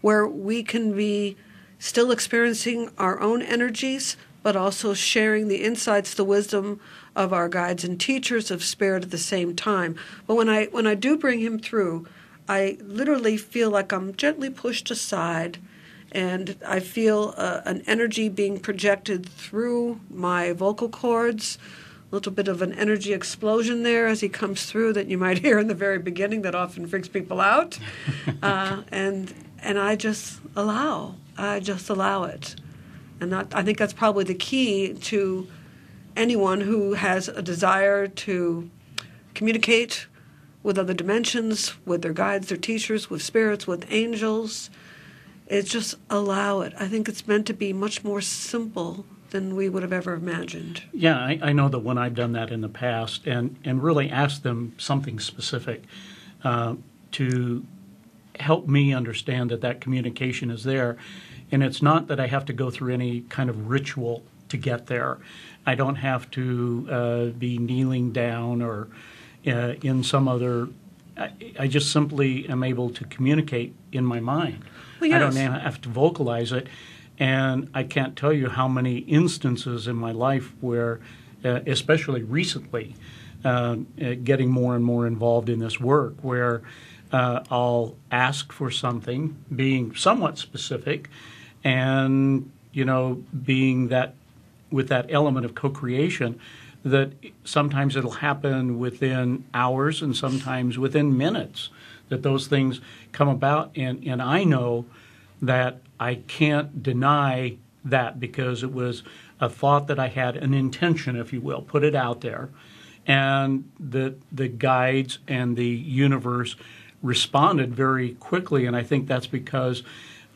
Speaker 3: where we can be still experiencing our own energies, but also sharing the insights, the wisdom of our guides and teachers of spirit at the same time. But when I when I do bring him through, I literally feel like I'm gently pushed aside and I feel uh, an energy being projected through my vocal cords. A little bit of an energy explosion there as he comes through that you might [laughs] hear in the very beginning that often freaks people out. [laughs] uh, and and I just allow. I just allow it. And that, I think that's probably the key to anyone who has a desire to communicate with other dimensions, with their guides, their teachers, with spirits, with angels. It's just allow it. I think it's meant to be much more simple than we would have ever imagined.
Speaker 2: Yeah, I, I know that when I've done that in the past and, and really asked them something specific uh, to help me understand that that communication is there. And it's not that I have to go through any kind of ritual to get there. I don't have to uh, be kneeling down or uh, in some other. I, I, just simply am able to communicate in my mind.
Speaker 3: Well, yes.
Speaker 2: I don't have to vocalize it. And I can't tell you how many instances in my life where, uh, especially recently, uh, uh, getting more and more involved in this work, where uh, I'll ask for something, being somewhat specific, and you know, being that with that element of co-creation, that sometimes it'll happen within hours and sometimes within minutes that those things come about, and and I know that I can't deny that because it was a thought that I had, an intention, if you will, put it out there, and the the guides and the universe responded very quickly, and I think that's because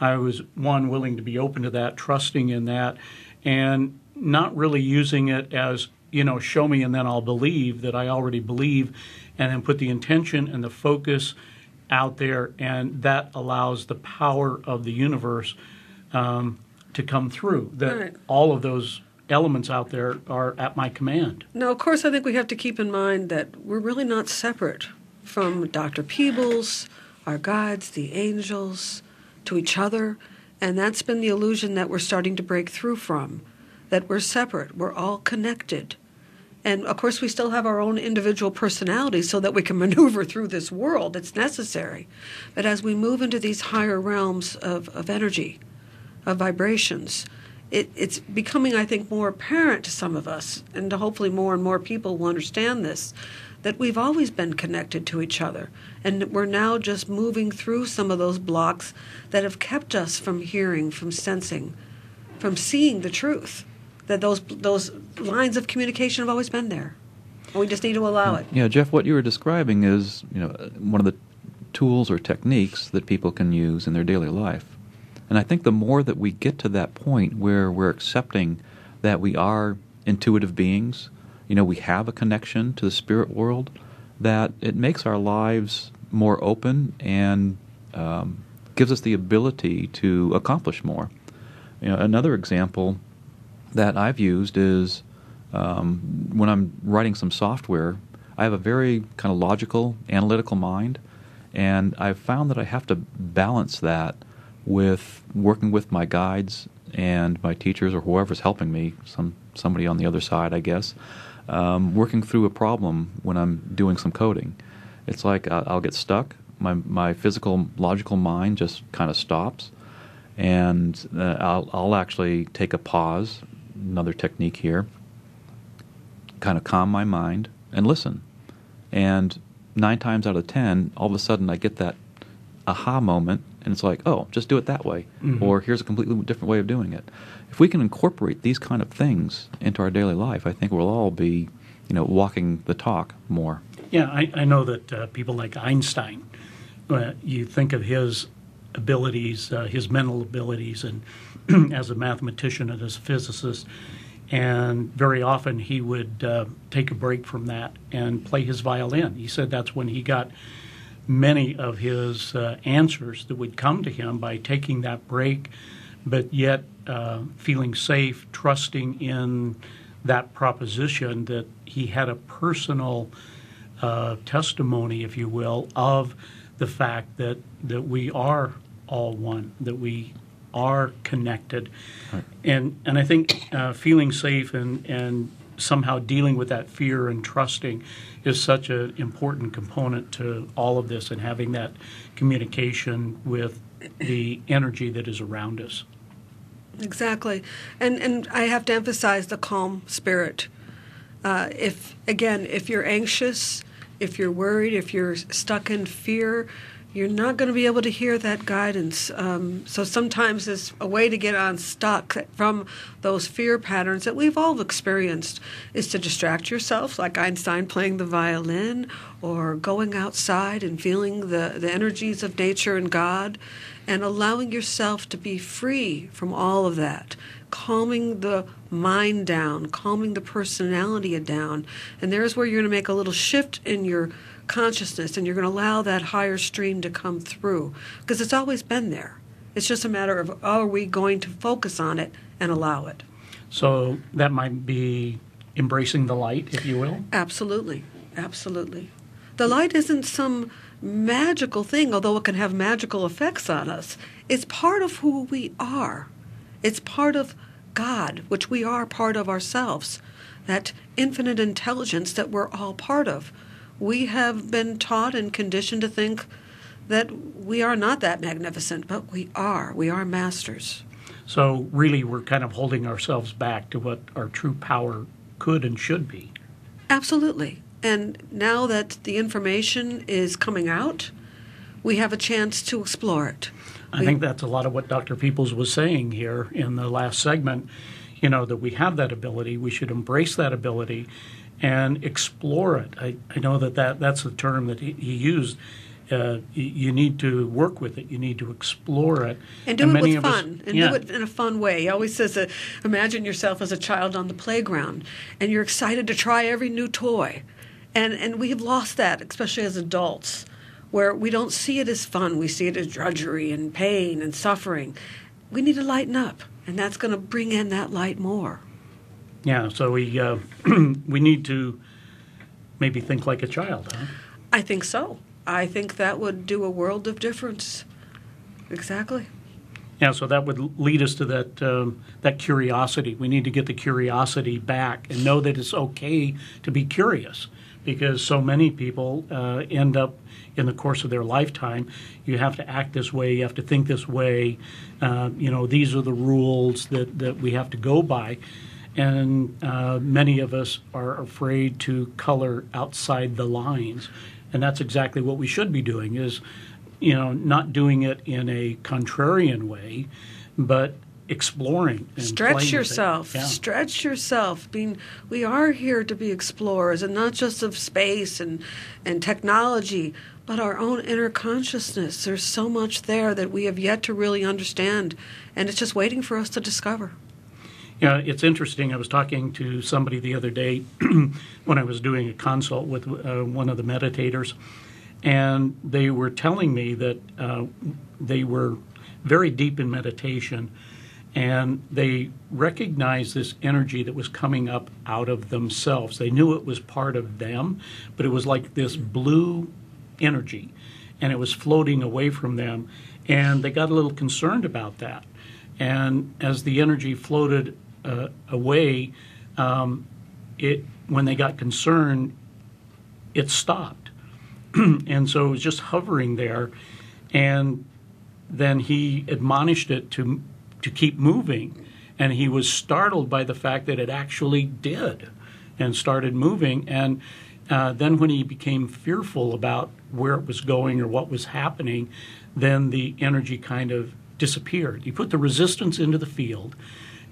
Speaker 2: I was one willing to be open to that, trusting in that, and not really using it as you know, show me and then I'll believe that I already believe, and then put the intention and the focus out there, and that allows the power of the universe um, to come through. That right. all of those elements out there are at my command.
Speaker 3: Now, of course, I think we have to keep in mind that we're really not separate from Dr. Peebles, our guides, the angels, to each other. And that's been the illusion that we're starting to break through from that we're separate, we're all connected. And of course, we still have our own individual personalities so that we can [laughs] maneuver through this world. It's necessary. But as we move into these higher realms of, of energy, of vibrations, it, it's becoming, I think, more apparent to some of us, and hopefully more and more people will understand this, that we've always been connected to each other. And we're now just moving through some of those blocks that have kept us from hearing, from sensing, from seeing the truth. That those, those lines of communication have always been there. We just need to allow it.
Speaker 4: Yeah, Jeff, what you were describing is you know one of the tools or techniques that people can use in their daily life. And I think the more that we get to that point where we're accepting that we are intuitive beings, you know, we have a connection to the spirit world, that it makes our lives more open and um, gives us the ability to accomplish more. You know, another example that I've used is um, when I'm writing some software, I have a very kind of logical, analytical mind, and I've found that I have to balance that with working with my guides and my teachers or whoever's helping me, some somebody on the other side, I guess, um, working through a problem when I'm doing some coding. It's like uh, I'll get stuck. My my physical logical mind just kind of stops, and uh, I'll I'll actually take a pause. Another technique here. Kind of calm my mind and listen, and nine times out of ten, all of a sudden I get that aha moment, and it's like, oh, just do it that way,
Speaker 2: Mhm.
Speaker 4: or here's a completely different way of doing it. If we can incorporate these kind of things into our daily life, I think we'll all be, you know, walking the talk more.
Speaker 2: Yeah, I, I know that uh, people like Einstein, uh, you think of his abilities, uh, his mental abilities, and [clears throat] as a mathematician and as a physicist, and very often he would uh, take a break from that and play his violin. He said that's when he got many of his uh, answers that would come to him by taking that break, but yet uh, feeling safe, trusting in that proposition that he had a personal uh, testimony, if you will, of the fact that, that we are all one, that we are connected. And, and I think uh, feeling safe and, and somehow dealing with that fear and trusting is such an important component to all of this and having that communication with the energy that is around us.
Speaker 3: Exactly, and and I have to emphasize the calm spirit. Uh, if again, if you're anxious, if you're worried, if you're stuck in fear, you're not going to be able to hear that guidance. Um, so sometimes it's a way to get unstuck from those fear patterns that we've all experienced is to distract yourself, like Einstein playing the violin, or going outside and feeling the, the energies of nature and God, and allowing yourself to be free from all of that calming the mind down, calming the personality down. And there's where you're going to make a little shift in your consciousness and you're going to allow that higher stream to come through because it's always been there. It's just a matter of are we going to focus on it and allow it?
Speaker 2: So that might be embracing the light, if you will.
Speaker 3: Absolutely. Absolutely. The light isn't some magical thing, although it can have magical effects on us. It's part of who we are. It's part of God, which we are part of ourselves, that infinite intelligence that we're all part of. We have been taught and conditioned to think that we are not that magnificent, but we are. We are masters.
Speaker 2: So really, we're kind of holding ourselves back to what our true power could and should be.
Speaker 3: Absolutely. And now that the information is coming out, we have a chance to explore it.
Speaker 2: I
Speaker 3: We-
Speaker 2: think that's a lot of what Dr. Peebles was saying here in the last segment. You know, that we have that ability, we should embrace that ability and explore it. I, I know that, that that's the term that he, he used. Uh, you need to work with it, you need to explore it.
Speaker 3: And do it
Speaker 2: many
Speaker 3: with
Speaker 2: of us-
Speaker 3: fun, and
Speaker 2: yeah.
Speaker 3: do it in a fun way. He always says, uh, imagine yourself as a child on the playground, and you're excited to try every new toy. And, and we have lost that, especially as adults, where we don't see it as fun. We see it as drudgery and pain and suffering. We need to lighten up, and that's going to bring in that light more.
Speaker 2: Yeah, so we, uh, [clears throat] we need to maybe think like a child, huh?
Speaker 3: I think so. I think that would do a world of difference. Exactly.
Speaker 2: Yeah, so that would lead us to that um, that curiosity. We need to get the curiosity back and know that it's okay to be curious, because so many people uh, end up in the course of their lifetime. You have to act this way. You have to think this way. Uh, you know, these are the rules that that we have to go by. And uh, many of us are afraid to color outside the lines, and that's exactly what we should be doing. Is you know, not doing it in a contrarian way, but exploring. And
Speaker 3: Stretch yourself.
Speaker 2: Yeah.
Speaker 3: Stretch yourself. Being we are here to be explorers, and not just of space and and technology, but our own inner consciousness. There's so much there that we have yet to really understand, and it's just waiting for us to discover.
Speaker 2: Yeah, it's interesting. I was talking to somebody the other day [clears throat] when I was doing a consult with uh, one of the meditators, and they were telling me that uh, they were very deep in meditation and they recognized this energy that was coming up out of themselves. They knew it was part of them, but it was like this blue energy and it was floating away from them. And they got a little concerned about that. And as the energy floated uh, away, um, it when they got concerned, it stopped. [clears throat] and so it was just hovering there. And then he admonished it to to keep moving, and he was startled by the fact that it actually did, and started moving. And uh, then when he became fearful about where it was going or what was happening, then the energy kind of disappeared. He put the resistance into the field,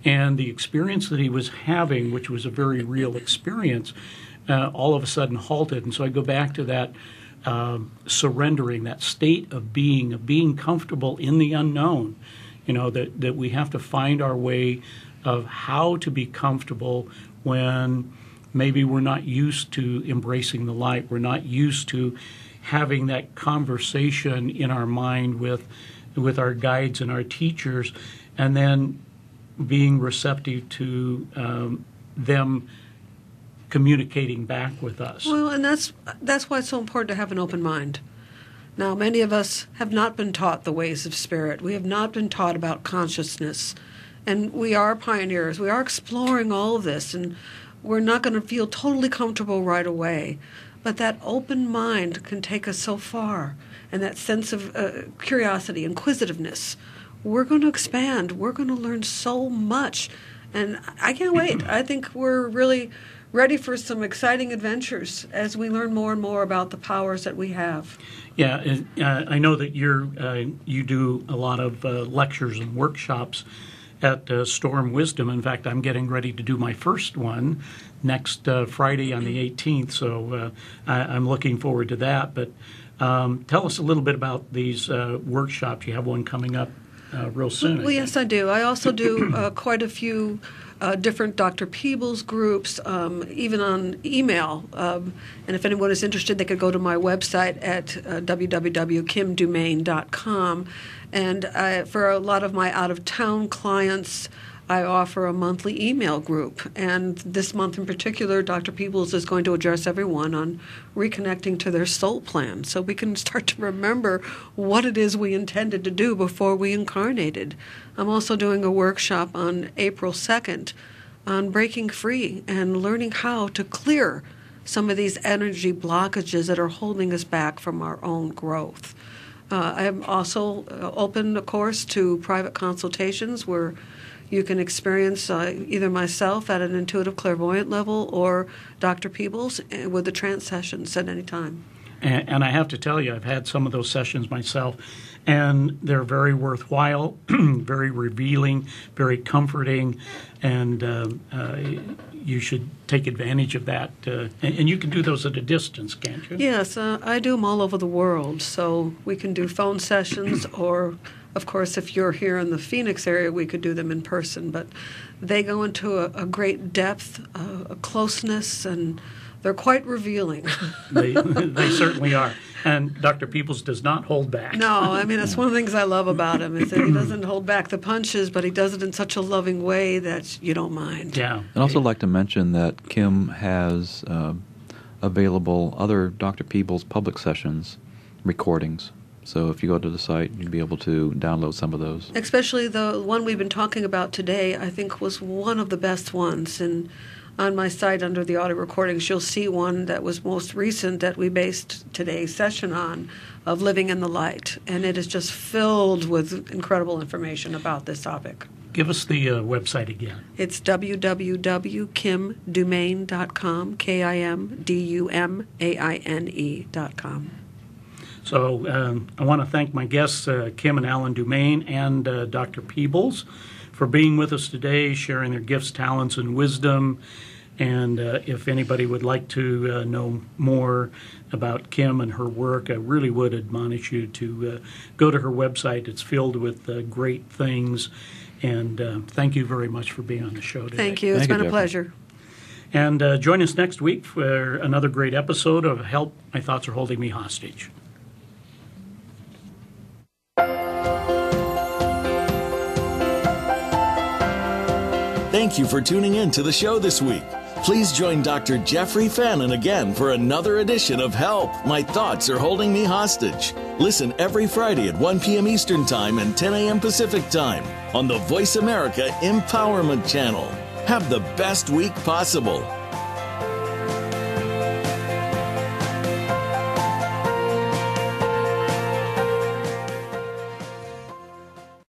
Speaker 2: and the experience that he was having, which was a very real experience, uh, all of a sudden halted. And so I go back to that um, surrendering, that state of being, of being comfortable in the unknown. You know, that, that we have to find our way of how to be comfortable when maybe we're not used to embracing the light. We're not used to having that conversation in our mind with with our guides and our teachers, and then being receptive to um, them communicating back with us.
Speaker 3: Well, and that's that's why it's so important to have an open mind. Now, many of us have not been taught the ways of spirit. We have not been taught about consciousness, and we are pioneers. We are exploring all of this, and we're not going to feel totally comfortable right away. But that open mind can take us so far, and that sense of uh, curiosity, inquisitiveness. We're going to expand. We're going to learn so much, and I can't wait. I think we're really ready for some exciting adventures as we learn more and more about the powers that we have.
Speaker 2: Yeah, uh, I know that you're uh, you do a lot of uh, lectures and workshops at uh, Storm Wisdom. In fact, I'm getting ready to do my first one next uh, Friday on the 18th, so uh, I, am looking forward to that. But um, tell us a little bit about these workshops. You have one coming up real soon.
Speaker 3: Well, yes, I do. I also do [coughs] quite a few uh, different Dr. Peebles groups, um, even on email. Um, and if anyone is interested, they could go to my website at uh, www.kimdumaine.com. And I, for a lot of my out of town clients, I offer a monthly email group. And this month in particular, Dr. Peebles is going to address everyone on reconnecting to their soul plan so we can start to remember what it is we intended to do before we incarnated. I'm also doing a workshop on April 2nd on breaking free and learning how to clear some of these energy blockages that are holding us back from our own growth. Uh, I'm also uh, open, of course, to private consultations where you can experience uh, either myself at an intuitive clairvoyant level or Dr. Peebles uh, with the trance sessions at any time.
Speaker 2: And, and, I have to tell you, I've had some of those sessions myself, and they're very worthwhile, [clears throat] very revealing, very comforting, and uh, uh, you should take advantage of that. Uh, and, and, you can do those at a distance, can't you?
Speaker 3: Yes, uh, I do them all over the world. So we can do phone sessions or of course, if you're here in the Phoenix area, we could do them in person, but they go into a, a great depth, uh, a closeness, and they're quite revealing. [laughs]
Speaker 2: they, they certainly are. And Dr. Peebles does not hold back.
Speaker 3: No, I mean that's one of the things I love about him is that he doesn't hold back the punches, but he does it in such a loving way that you don't mind.
Speaker 2: Yeah.
Speaker 4: I'd also like to mention that Kim has uh, available other Dr. Peebles public sessions recordings so if you go to the site, you'll be able to download some of those.
Speaker 3: Especially the one we've been talking about today, I think was one of the best ones. And on my site under the audio recordings, you'll see one that was most recent that we based today's session on of living in the light. And it is just filled with incredible information about this topic.
Speaker 2: Give us the uh, website again.
Speaker 3: It's www.kimdumaine.com, K I M D U M A I N E.com.
Speaker 2: So um, I want to thank my guests, uh, Kim and Allan Dumaine and uh, Dr. Peebles, for being with us today, sharing their gifts, talents, and wisdom. And uh, if anybody would like to uh, know more about Kim and her work, I really would admonish you to uh, go to her website. It's filled with uh, great things. And thank you very much for being on the show today.
Speaker 3: Thank you. It's
Speaker 4: thank
Speaker 3: been
Speaker 4: you,
Speaker 3: a pleasure.
Speaker 2: And join us next week for another great episode of Help My Thoughts Are Holding Me Hostage.
Speaker 1: Thank you for tuning in to the show this week. Please join Dr. Jeffrey Fannin again for another edition of Help, My Thoughts Are Holding Me Hostage. Listen every Friday at 1 p.m. Eastern Time and 10 a.m. Pacific Time on the Voice America Empowerment Channel. Have the best week possible.